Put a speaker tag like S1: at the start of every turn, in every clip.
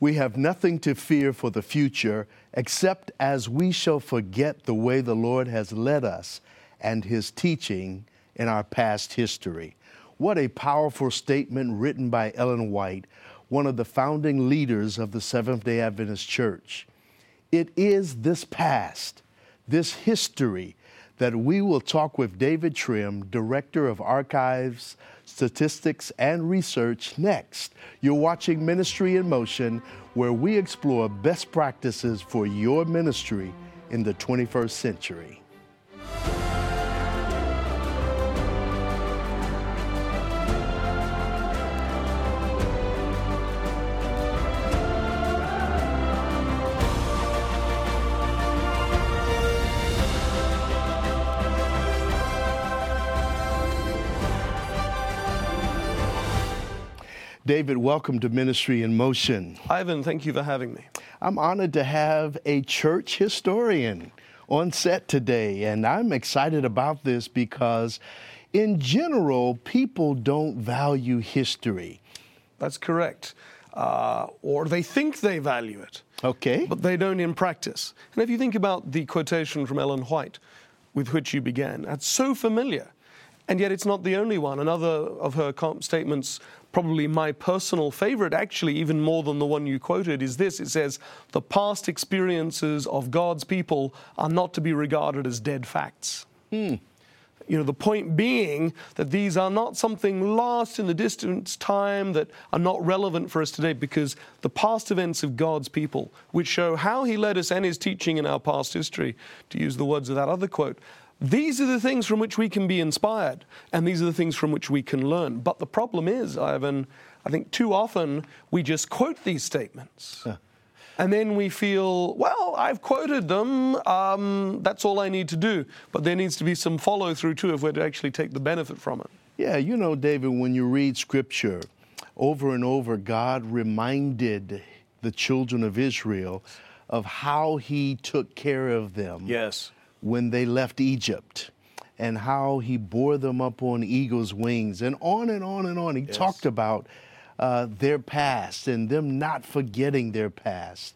S1: We have nothing to fear for the future except as we shall forget the way the Lord has led us and his teaching in our past history. What a powerful statement written by Ellen White, one of the founding leaders of the Seventh day Adventist Church. It is this past, this history, that we will talk with David Trim, Director of Archives, Statistics, and Research, next. You're watching Ministry in Motion, where we explore best practices for your ministry in the 21st century. David, welcome to Ministry in Motion.
S2: Ivan, thank you for having me.
S1: I'm honored to have a church historian on set today, and I'm excited about this because, in general, people don't value history.
S2: That's correct. Uh, or they think they value it.
S1: Okay.
S2: But they don't in practice. And if you think about the quotation from Ellen White with which you began, that's so familiar. And yet it's not the only one. Another of her statements probably my personal favorite, actually, even more than the one you quoted, is this. It says, The past experiences of God's people are not to be regarded as dead facts.
S1: Hmm.
S2: You know, the point being that these are not something lost in the distant time that are not relevant for us today because the past events of God's people, which show how He led us and His teaching in our past history, to use the words of that other quote, these are the things from which we can be inspired, and these are the things from which we can learn. But the problem is, Ivan, I think too often we just quote these statements. And then we feel, well, I've quoted them, um, that's all I need to do. But there needs to be some follow through too if we're to actually take the benefit from it.
S1: Yeah, you know, David, when you read scripture, over and over, God reminded the children of Israel of how he took care of them.
S2: Yes
S1: when they left Egypt and how he bore them up on eagle's wings and on and on and on. He yes. talked about uh, their past and them not forgetting their past.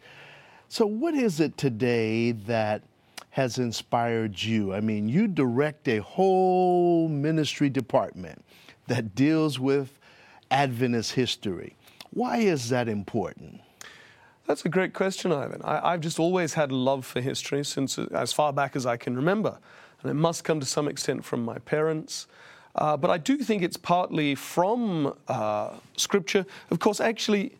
S1: So, what is it today that has inspired you? I mean, you direct a whole ministry department that deals with Adventist history. Why is that important?
S2: That's a great question, Ivan. I, have just always had a love for history since as far back as I can remember. And it must come to some extent from my parents. Uh, but I do think it's partly from uh, Scripture. Of course, actually,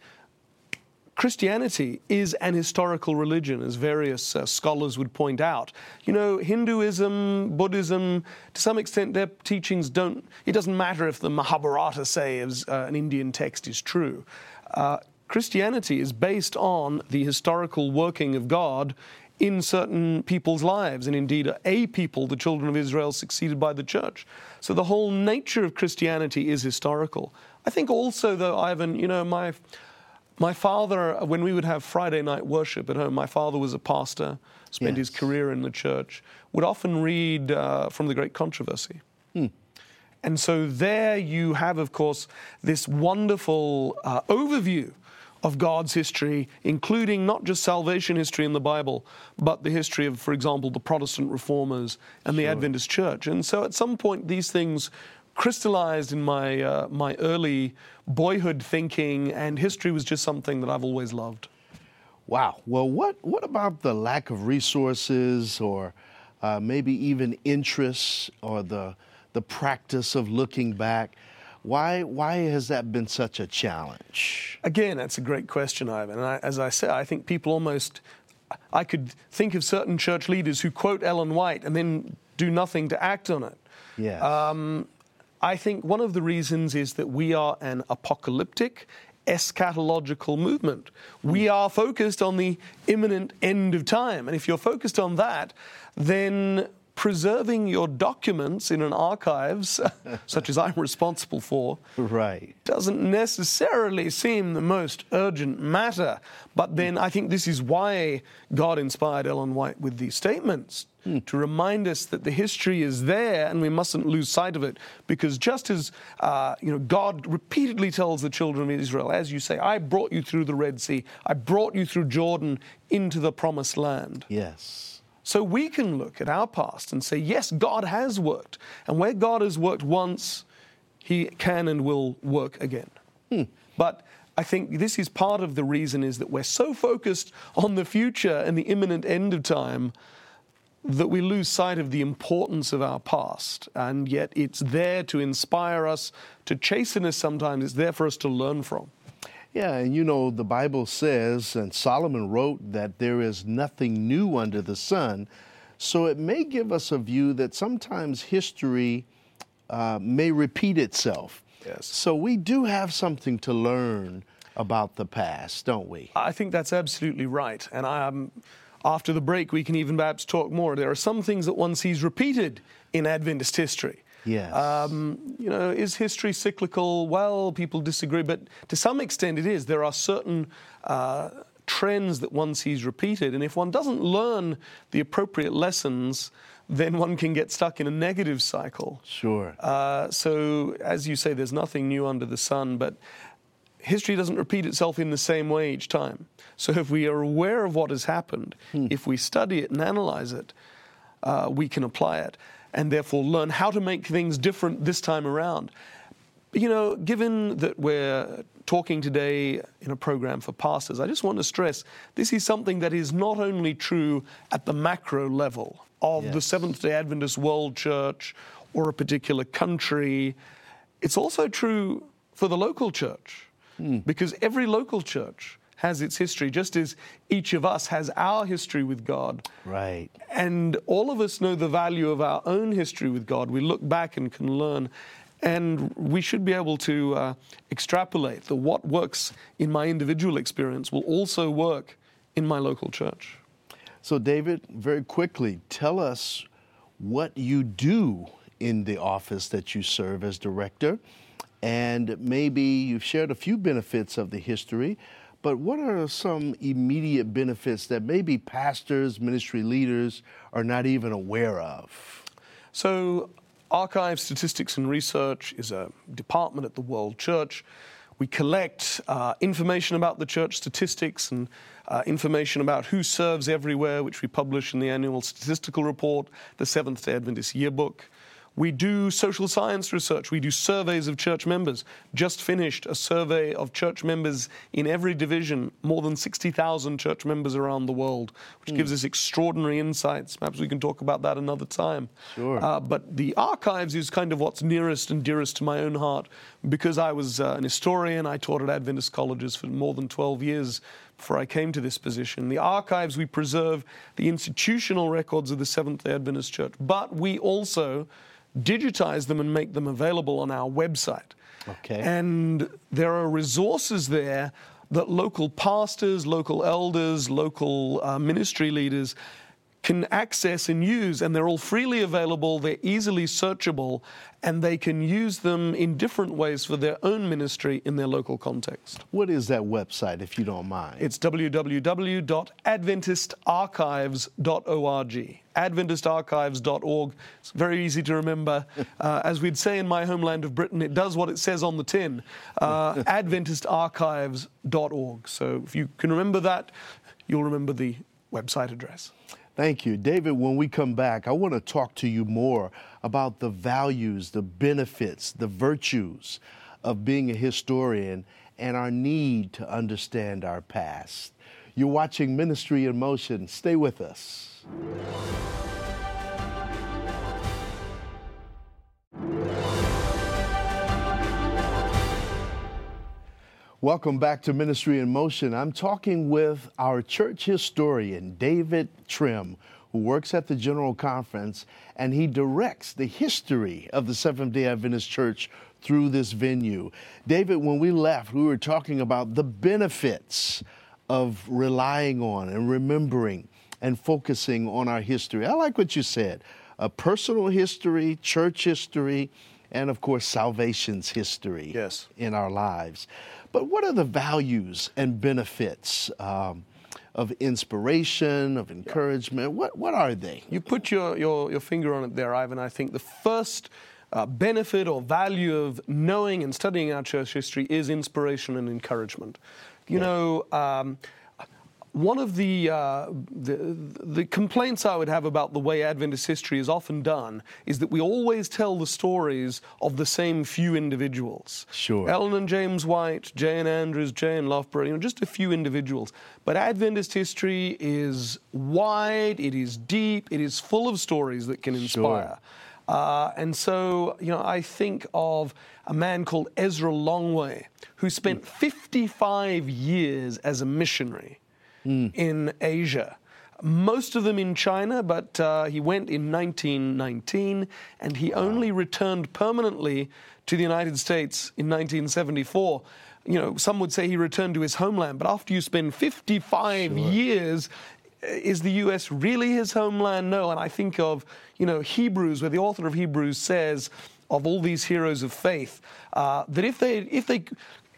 S2: Christianity is an historical religion, as various uh, scholars would point out. You know, Hinduism, Buddhism, to some extent, their teachings don't, it doesn't matter if the Mahabharata, say, uh, an Indian text, is true. Uh, Christianity is based on the historical working of God in certain people's lives, and indeed, a people, the children of Israel, succeeded by the church. So the whole nature of Christianity is historical. I think also, though, Ivan, you know, my my father, when we would have Friday night worship at home, my father was a pastor, spent yes. his career in the church, would often read uh, from the Great Controversy.
S1: Hmm.
S2: And so there you have, of course, this wonderful uh, overview of God's history, including not just salvation history in the Bible, but the history of, for example, the Protestant reformers and the Adventist church. And so at some point, these things crystallized in my, uh, my early boyhood thinking, and history was just something that I've always loved.
S1: Wow. Well, what, what about the lack of resources or uh, maybe even interests or the, the practice of looking back? Why, why has that been such a challenge?
S2: Again, that's a great question, Ivan. And I, as I say, I think people almost, I could think of certain church leaders who quote Ellen White and then do nothing to act on it.
S1: Yes.
S2: Um, I think one of the reasons is that we are an apocalyptic, eschatological movement. We are focused on the imminent end of time. And if you're focused on that, then preserving your documents in an archives, such as I'm responsible for,
S1: Right.
S2: doesn't necessarily seem the most urgent matter. But then I think this is why God inspired Ellen White with these statements to remind us that the history is there and we mustn't lose sight of it. Because just as uh, you know, God repeatedly tells the children of Israel, as you say, I brought you through the Red Sea, I brought you through Jordan into the promised land.
S1: Yes.
S2: So we can look at our past and say, yes, God has worked. And where God has worked once, he can and will work again. Hmm. But I think this is part of the reason is that we're so focused on the future and the imminent end of time that we lose sight of the importance of our past. And yet it's there to inspire us, to chasten us sometimes. It's there for us to learn from.
S1: Yeah, and you know, the Bible says, and Solomon wrote, that there is nothing new under the sun. So it may give us a view that sometimes history uh, may repeat itself.
S2: Yes.
S1: So we do have something to learn about the past, don't we?
S2: I think that's absolutely right. And I um, after the break, we can even perhaps talk more. There are some things that one sees repeated in Adventist history.
S1: Yes.
S2: Um, you know, is history cyclical? Well, people disagree, but to some extent it is. There are certain uh, trends that one sees repeated, and if one doesn't learn the appropriate lessons, then one can get stuck in a negative cycle.
S1: Sure.
S2: Uh, so, as you say, there's nothing new under the sun, but history doesn't repeat itself in the same way each time. So, if we are aware of what has happened, if we study it and analyze it, uh, we can apply it and therefore learn how to make things different this time around. You know, given that we're talking today in a program for pastors, I just want to stress this is something that is not only true at the macro level of the Seventh day Adventist World Church or a particular country, it's also true for the local church. Hmm. Because every local church has its history, just as each of us has our history with God.
S1: Right.
S2: And all of us know the value of our own history with God. We look back and can learn. And we should be able to uh, extrapolate that what works in my individual experience will also work in my local church.
S1: So, David, very quickly, tell us what you do in the office that you serve as director. And maybe you've shared a few benefits of the history, but what are some immediate benefits that maybe pastors, ministry leaders are not even aware of?
S2: So, Archive Statistics and Research is a department at the World Church. We collect uh, information about the church statistics and uh, information about who serves everywhere, which we publish in the annual statistical report, the Seventh day Adventist yearbook. We do social science research. We do surveys of church members. Just finished a survey of church members in every division, more than 60,000 church members around the world, which gives us extraordinary insights. Perhaps we can talk about that another time.
S1: Sure.
S2: Uh, but the archives is kind of what's nearest and dearest to my own heart because I was uh, an historian. I taught at Adventist colleges for more than 12 years before I came to this position. The archives, we preserve the institutional records of the Seventh day Adventist Church, but we also digitize them and make them available on our website.
S1: Okay.
S2: And there are resources there that local pastors, local elders, local uh, ministry leaders can access and use, and they're all freely available, they're easily searchable, and they can use them in different ways for their own ministry in their local context.
S1: What is that website, if you don't mind?
S2: It's www.adventistarchives.org. AdventistArchives.org. It's very easy to remember. Uh, as we'd say in my homeland of Britain, it does what it says on the tin. Uh, AdventistArchives.org. So if you can remember that, you'll remember the website address.
S1: Thank you. David, when we come back, I want to talk to you more about the values, the benefits, the virtues of being a historian and our need to understand our past. You're watching Ministry in Motion. Stay with us. Welcome back to Ministry in Motion. I'm talking with our church historian, David Trim, who works at the General Conference and he directs the history of the Seventh day Adventist Church through this venue. David, when we left, we were talking about the benefits of relying on and remembering and focusing on our history. I like what you said uh, personal history, church history, and of course, salvation's history
S2: Yes.
S1: in our lives. But what are the values and benefits um, of inspiration, of encouragement? What, what are they?
S2: You put your, your, your finger on it there, Ivan. I think the first uh, benefit or value of knowing and studying our church history is inspiration and encouragement. You know, um, one of the, uh, the the complaints I would have about the way Adventist history is often done is that we always tell the stories of the same few individuals.
S1: Sure.
S2: Ellen and James White, J.N. Andrews, J.N. Loughborough, you know, just a few individuals. But Adventist history is wide, it is deep, it is full of stories that can inspire. Uh, and so, you know, I think of a man called Ezra Longway, who spent 55 years as a missionary in Asia. Most of them in China, but uh, he went in 1919 and he only returned permanently to the United States in 1974. You know, some would say he returned to his homeland, but after you spend 55 years, uh, is the U.S. really his homeland? No. And I think of, you know, Hebrews, where the author of Hebrews says of all these heroes of faith uh, that if they, if they,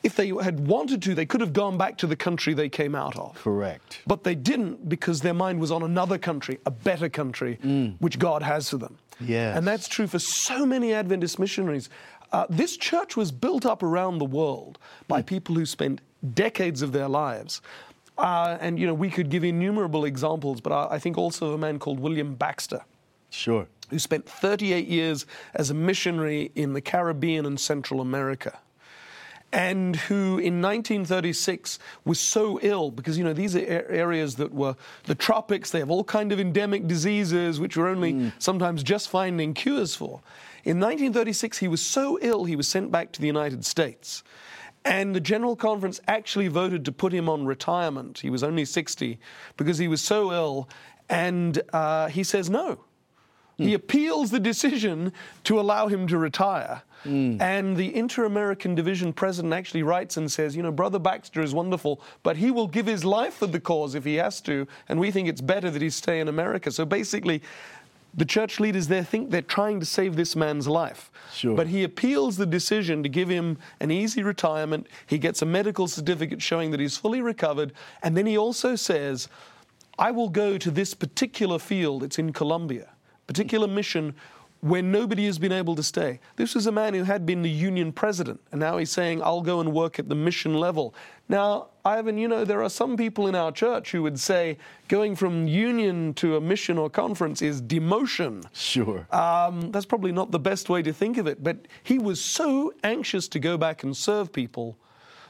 S2: if they had wanted to, they could have gone back to the country they came out of.
S1: Correct.
S2: But they didn't because their mind was on another country, a better country, which God has for them.
S1: Yes.
S2: And that's true for so many Adventist missionaries. Uh, this church was built up around the world by people who spent decades of their lives. Uh, and, you know, we could give innumerable examples, but I, I think also of a man called William Baxter
S1: Sure.
S2: who spent 38 years as a missionary in the Caribbean and Central America. And who in 1936 was so ill because you know these are areas that were the tropics. They have all kind of endemic diseases which we're only sometimes just finding cures for. In 1936, he was so ill he was sent back to the United States. And the General Conference actually voted to put him on retirement. He was only 60 because he was so ill. And uh, he says no. He appeals the decision to allow him to retire. Hmm. And the Inter American Division president actually writes and says, You know, Brother Baxter is wonderful, but he will give his life for the cause if he has to. And we think it's better that he stay in America. So basically, the church leaders there think they're trying to save this man's life.
S1: Sure.
S2: But he appeals the decision to give him an easy retirement. He gets a medical certificate showing that he's fully recovered. And then he also says, I will go to this particular field, it's in Colombia, particular mission where nobody has been able to stay. This was a man who had been the union president, and now he's saying, I'll go and work at the mission level. Now, Ivan, you know, there are some people in our church who would say going from union to a mission or conference is demotion.
S1: Sure.
S2: Um, that's probably not the best way to think of it, but he was so anxious to go back and serve people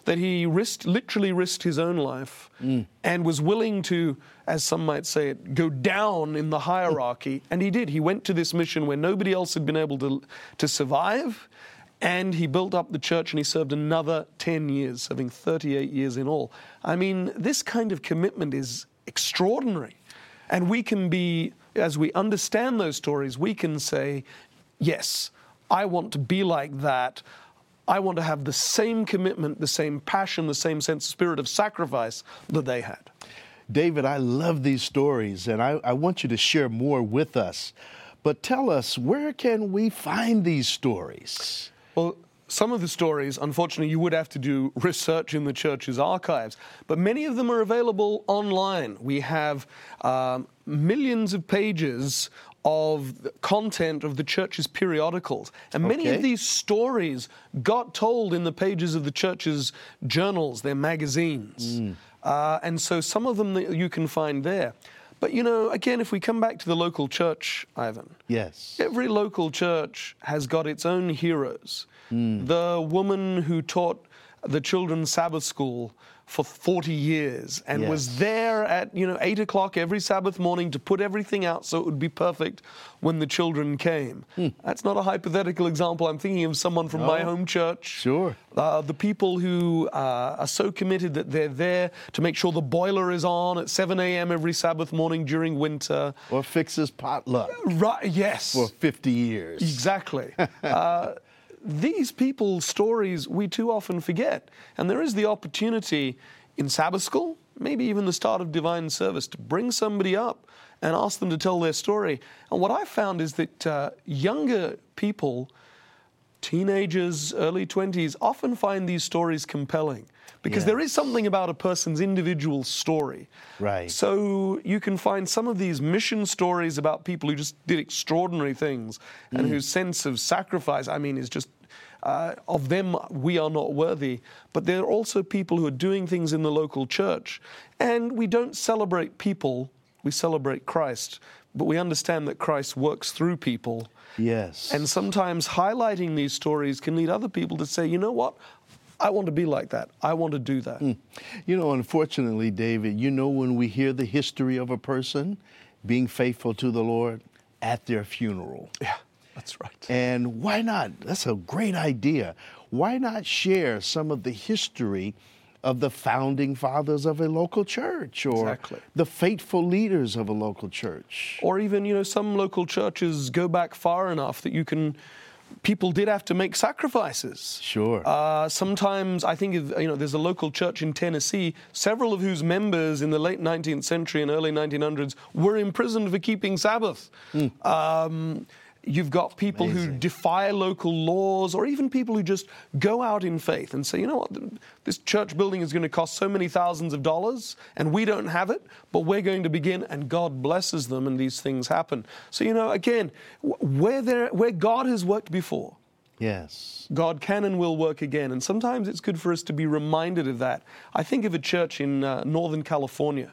S2: that he risked, literally risked his own life mm. and was willing to, as some might say it, go down in the hierarchy. And he did. He went to this mission where nobody else had been able to, to survive. And he built up the church and he served another 10 years, serving 38 years in all. I mean, this kind of commitment is extraordinary. And we can be, as we understand those stories, we can say, yes, I want to be like that. I want to have the same commitment, the same passion, the same sense of spirit of sacrifice that they had.
S1: David, I love these stories and I, I want you to share more with us. But tell us, where can we find these stories?
S2: Well, some of the stories, unfortunately, you would have to do research in the church's archives, but many of them are available online. We have um, millions of pages of content of the church's periodicals. And many
S1: Okay.
S2: of these stories got told in the pages of the church's journals, their magazines. Uh, and so some of them that you can find there. But you know, again, if we come back to the local church, Ivan,
S1: Yes.
S2: Every local church has got its own heroes. The woman who taught the children's Sabbath school for 40 years and
S1: Yes.
S2: was there at you know 8 o'clock every Sabbath morning to put everything out so it would be perfect when the children came. That's not a hypothetical example. I'm thinking of someone from my home church.
S1: Sure.
S2: Uh, the people who uh, are so committed that they're there to make sure the boiler is on at 7 a.m. every Sabbath morning during winter.
S1: Or fixes potluck
S2: Right, yes.
S1: for 50 years.
S2: Exactly. uh, these people's stories we too often forget. And there is the opportunity in Sabbath school, maybe even the start of divine service, to bring somebody up and ask them to tell their story. And what I found is that uh, younger people, teenagers, early 20s, often find these stories compelling because there is something about a person's individual story.
S1: Right.
S2: So you can find some of these mission stories about people who just did extraordinary things and whose sense of sacrifice, I mean, is just. Uh, of them, we are not worthy. But there are also people who are doing things in the local church. And we don't celebrate people, we celebrate Christ. But we understand that Christ works through people.
S1: Yes.
S2: And sometimes highlighting these stories can lead other people to say, you know what? I want to be like that. I want to do that.
S1: You know, unfortunately, David, you know when we hear the history of a person being faithful to the Lord at their funeral.
S2: Yeah, that's right.
S1: And why not? That's a great idea. Why not share some of the history of the founding fathers of a local church or
S2: Exactly.
S1: the faithful leaders of a local church?
S2: Or even, you know, some local churches go back far enough that you can. People did have to make sacrifices.
S1: Sure.
S2: Uh, sometimes I think of, you know there's a local church in Tennessee, several of whose members in the late 19th century and early 1900s were imprisoned for keeping Sabbath. Um, you've got people who defy local laws, or even people who just go out in faith and say, you know what, this church building is going to cost so many thousands of dollars, and we don't have it, but we're going to begin, and God blesses them, and these things happen. So you know, again, where there, where God has worked before.
S1: yes.
S2: God can and will work again. And sometimes it's good for us to be reminded of that. I think of a church in uh, Northern California,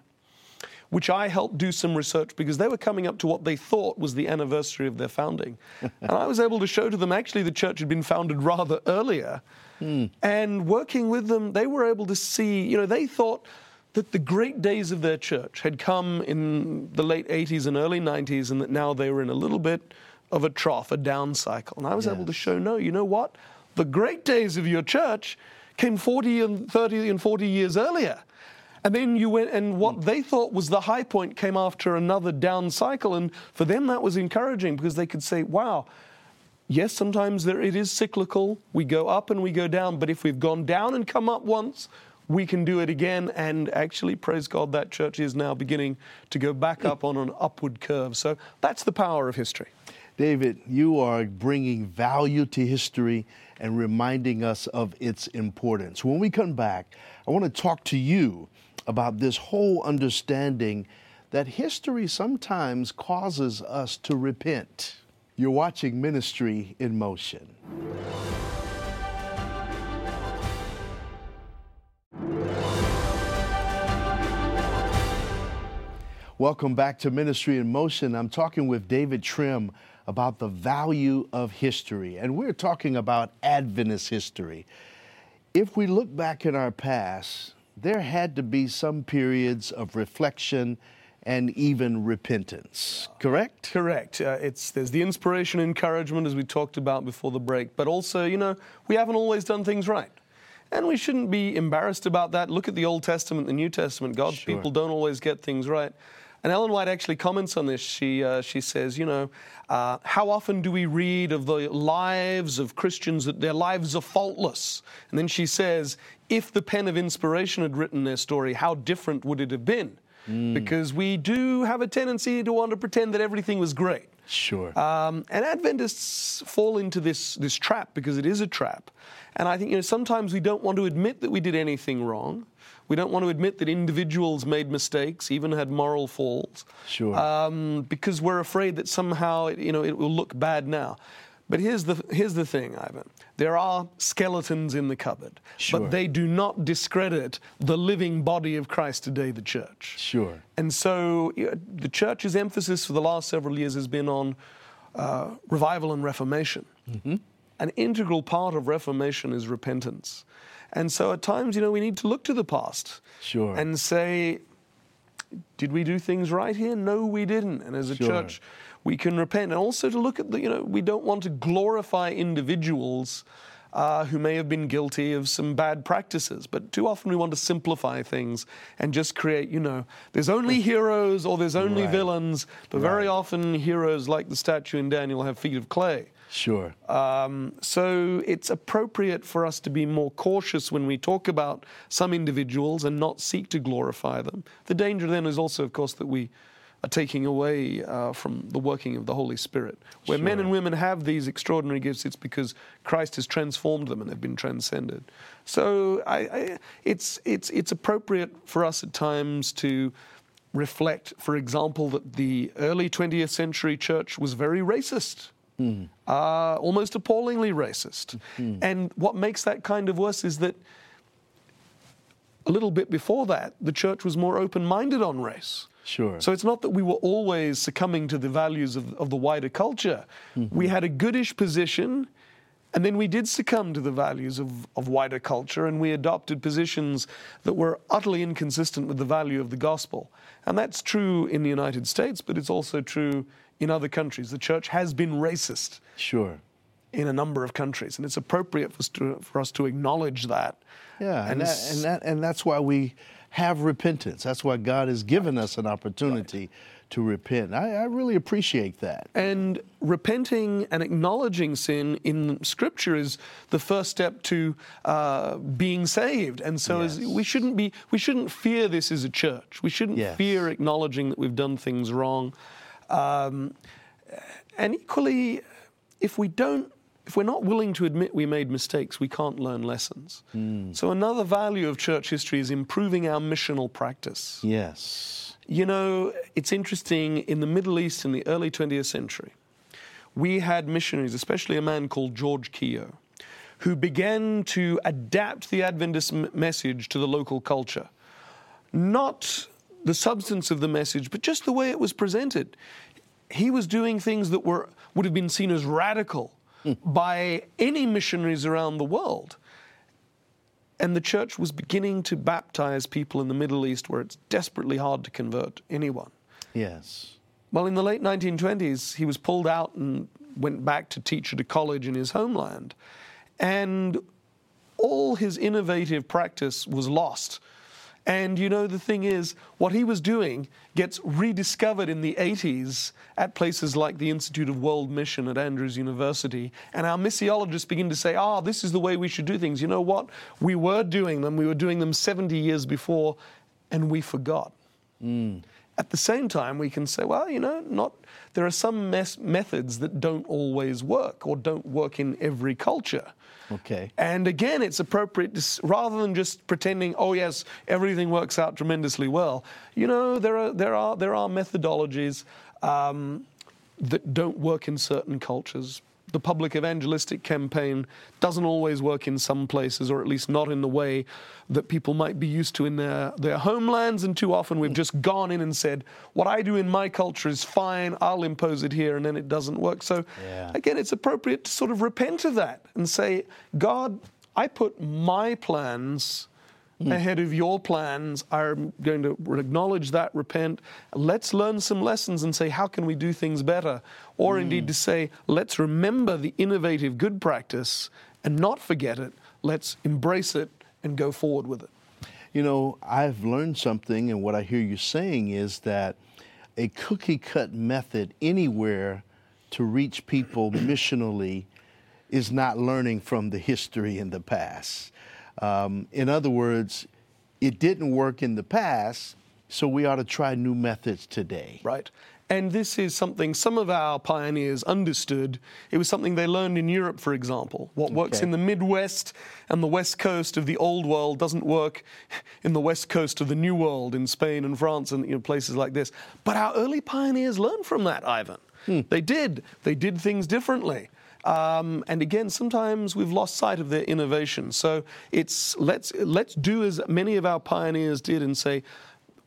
S2: which I helped do some research because they were coming up to what they thought was the anniversary of their founding. and I was able to show to them actually the church had been founded rather earlier. Hmm. And working with them, they were able to see, you know, they thought that the great days of their church had come in the late 80s and early 90s, and that now they were in a little bit of a trough, a down cycle. And I was able to show, no, you know what? The great days of your church came 40 and 30 and 40 years earlier. And then you went, and what they thought was the high point came after another down cycle. And for them, that was encouraging because they could say, wow, yes, sometimes there, it is cyclical. We go up and we go down. But if we've gone down and come up once, we can do it again. And actually, praise God, that church is now beginning to go back up on an upward curve. So that's the power of history.
S1: David, you are bringing value to history and reminding us of its importance. When we come back, I want to talk to you about this whole understanding that history sometimes causes us to repent. You're watching Ministry in Motion. Welcome back to Ministry in Motion. I'm talking with David Trim about the value of history, and we're talking about Adventist history. If we look back in our past, there had to be some periods of reflection and even repentance, correct?
S2: Correct. Uh, it's there's the inspiration, encouragement, as we talked about before the break, but also, you know, we haven't always done things right. And we shouldn't be embarrassed about that. Look at the Old Testament, the New Testament. God's
S1: Sure.
S2: people don't always get things right. And Ellen White actually comments on this. She, uh, she says, you know, uh, how often do we read of the lives of Christians that their lives are faultless? And then she says, if the pen of inspiration had written their story, how different would it have been? Because we do have a tendency to want to pretend that everything was great.
S1: Sure.
S2: Um, and Adventists fall into this, this trap because it is a trap. And I think you know, sometimes we don't want to admit that we did anything wrong. We don't want to admit that individuals made mistakes, even had moral falls,
S1: Sure.
S2: um, because we're afraid that somehow it, you know, it will look bad now. But here's the, here's the thing, Ivan. There are skeletons in the cupboard,
S1: Sure.
S2: but they do not discredit the living body of Christ today, the church.
S1: sure.
S2: And so you know, the church's emphasis for the last several years has been on uh, revival and reformation. An integral part of reformation is repentance. And so at times, you know, we need to look to the past
S1: Sure.
S2: and say, did we do things right here? No, we didn't. And as a
S1: Sure.
S2: church, we can repent. And also to look at the, you know, we don't want to glorify individuals uh, who may have been guilty of some bad practices. But too often we want to simplify things and just create, you know, there's only heroes or there's only
S1: Right.
S2: villains. But very often heroes, like the statue in Daniel, have feet of clay.
S1: Sure.
S2: Um, so it's appropriate for us to be more cautious when we talk about some individuals and not seek to glorify them. The danger then is also, of course, that we are taking away uh, from the working of the Holy Spirit. Where men and women have these extraordinary gifts, it's because Christ has transformed them and they've been transcended. So I, I, it's, it's, it's appropriate for us at times to reflect, for example, that the early 20th century church was very racist. Mm-hmm. Uh, almost appallingly racist. Mm-hmm. And what makes that kind of worse is that a little bit before that, the church was more open minded on race.
S1: Sure.
S2: So it's not that we were always succumbing to the values of, of the wider culture. Mm-hmm. We had a goodish position, and then we did succumb to the values of, of wider culture, and we adopted positions that were utterly inconsistent with the value of the gospel. And that's true in the United States, but it's also true in other countries. The church has been racist
S1: Sure.
S2: in a number of countries, and it's appropriate for us to, for us to acknowledge that.
S1: Yeah, and,
S2: And
S1: that, and that and that's why we have repentance. That's why God has given us an opportunity to repent. I, I really appreciate that.
S2: And repenting and acknowledging sin in Scripture is the first step to uh, being saved. And so,
S1: Yes.
S2: we shouldn't be, we shouldn't fear this as a church. We shouldn't
S1: Yes.
S2: fear acknowledging that we've done things wrong. Um, and equally, if we don't, if we're not willing to admit we made mistakes, we can't learn lessons. So another value of church history is improving our missional practice.
S1: Yes.
S2: You know, it's interesting in the Middle East in the early 20th century, we had missionaries, especially a man called George Keough, who began to adapt the Adventist m- message to the local culture. Not the substance of the message, but just the way it was presented. He was doing things that were, would have been seen as radical by any missionaries around the world. And the church was beginning to baptize people in the Middle East where it's desperately hard to convert anyone.
S1: Yes.
S2: Well, in the late 1920s, he was pulled out and went back to teach at a college in his homeland. And all his innovative practice was lost. And you know, the thing is, what he was doing gets rediscovered in the 80s at places like the Institute of World Mission at Andrews University. And our missiologists begin to say, ah, this is the way we should do things. You know what? We were doing them, we were doing them 70 years before, and we forgot. At the same time, we can say, well, you know, not there are some mes- methods that don't always work or don't work in every culture.
S1: Okay.
S2: And again, it's appropriate to, rather than just pretending, oh yes, everything works out tremendously well. You know, there are there are there are methodologies um, that don't work in certain cultures. The public evangelistic campaign doesn't always work in some places, or at least not in the way that people might be used to in their, their homelands. And too often we've just gone in and said, What I do in my culture is fine, I'll impose it here, and then it doesn't work. So,
S1: Yeah.
S2: again, it's appropriate to sort of repent of that and say, God, I put my plans Mm. ahead of your plans. I'm going to acknowledge that, repent. Let's learn some lessons and say, how can we do things better? Or mm. indeed to say, let's remember the innovative good practice and not forget it. Let's embrace it and go forward with it.
S1: You know, I've learned something, and what I hear you saying is that a cookie cut method anywhere to reach people missionally is not learning from the history in the past. Um, in other words, it didn't work in the past, so we ought to try new methods today.
S2: Right. And this is something some of our pioneers understood. It was something they learned in Europe, for example. What works in the Midwest and the West Coast of the Old World doesn't work in the West Coast of the New World in Spain and France and you know, places like this. But our early pioneers learned from that, Ivan. They did. They did things differently. Um, and again, sometimes we've lost sight of their innovation. So it's let's let's do as many of our pioneers did and say,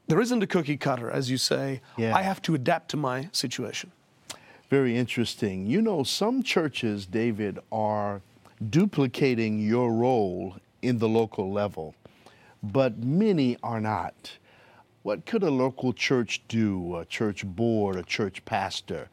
S2: there isn't a cookie cutter, as you say.
S1: Yeah.
S2: I have to adapt to my situation.
S1: Very interesting. You know, some churches, David, are duplicating your role in the local level, but many are not. What could a local church do, a church board, a church pastor?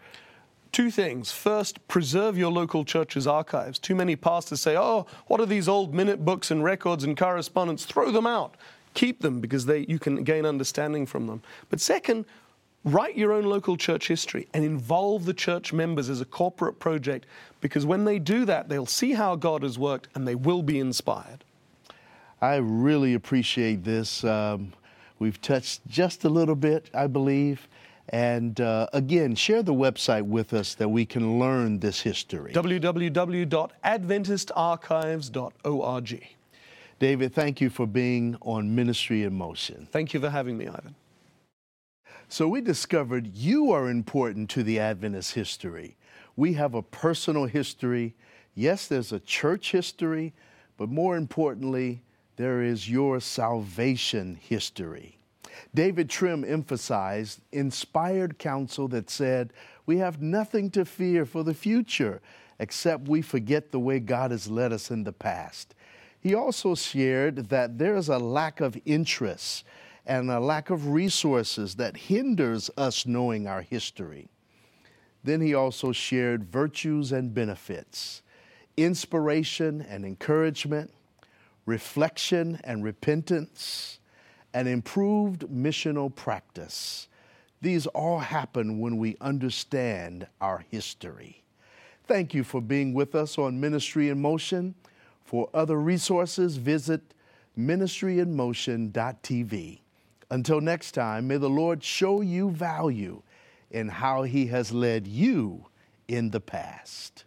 S2: Two things. First, preserve your local church's archives. Too many pastors say, oh, what are these old minute books and records and correspondence? Throw them out. Keep them because they, you can gain understanding from them. But second, Write your own local church history and involve the church members as a corporate project because when they do that, they'll see how God has worked and they will be inspired.
S1: I really appreciate this. Um, we've touched just a little bit, I believe. And uh, again, share the website with us that we can learn this history.
S2: www.adventistarchives.org.
S1: David, thank you for being on Ministry in Motion.
S2: Thank you for having me, Ivan.
S1: So, we discovered you are important to the Adventist history. We have a personal history. Yes, there's a church history, but more importantly, there is your salvation history. David Trim emphasized inspired counsel that said, We have nothing to fear for the future except we forget the way God has led us in the past. He also shared that there is a lack of interest and a lack of resources that hinders us knowing our history. Then he also shared virtues and benefits, inspiration and encouragement, reflection and repentance, and improved missional practice. These all happen when we understand our history. Thank you for being with us on Ministry in Motion. For other resources, visit ministryinmotion.tv. Until next time, may the Lord show you value in how He has led you in the past.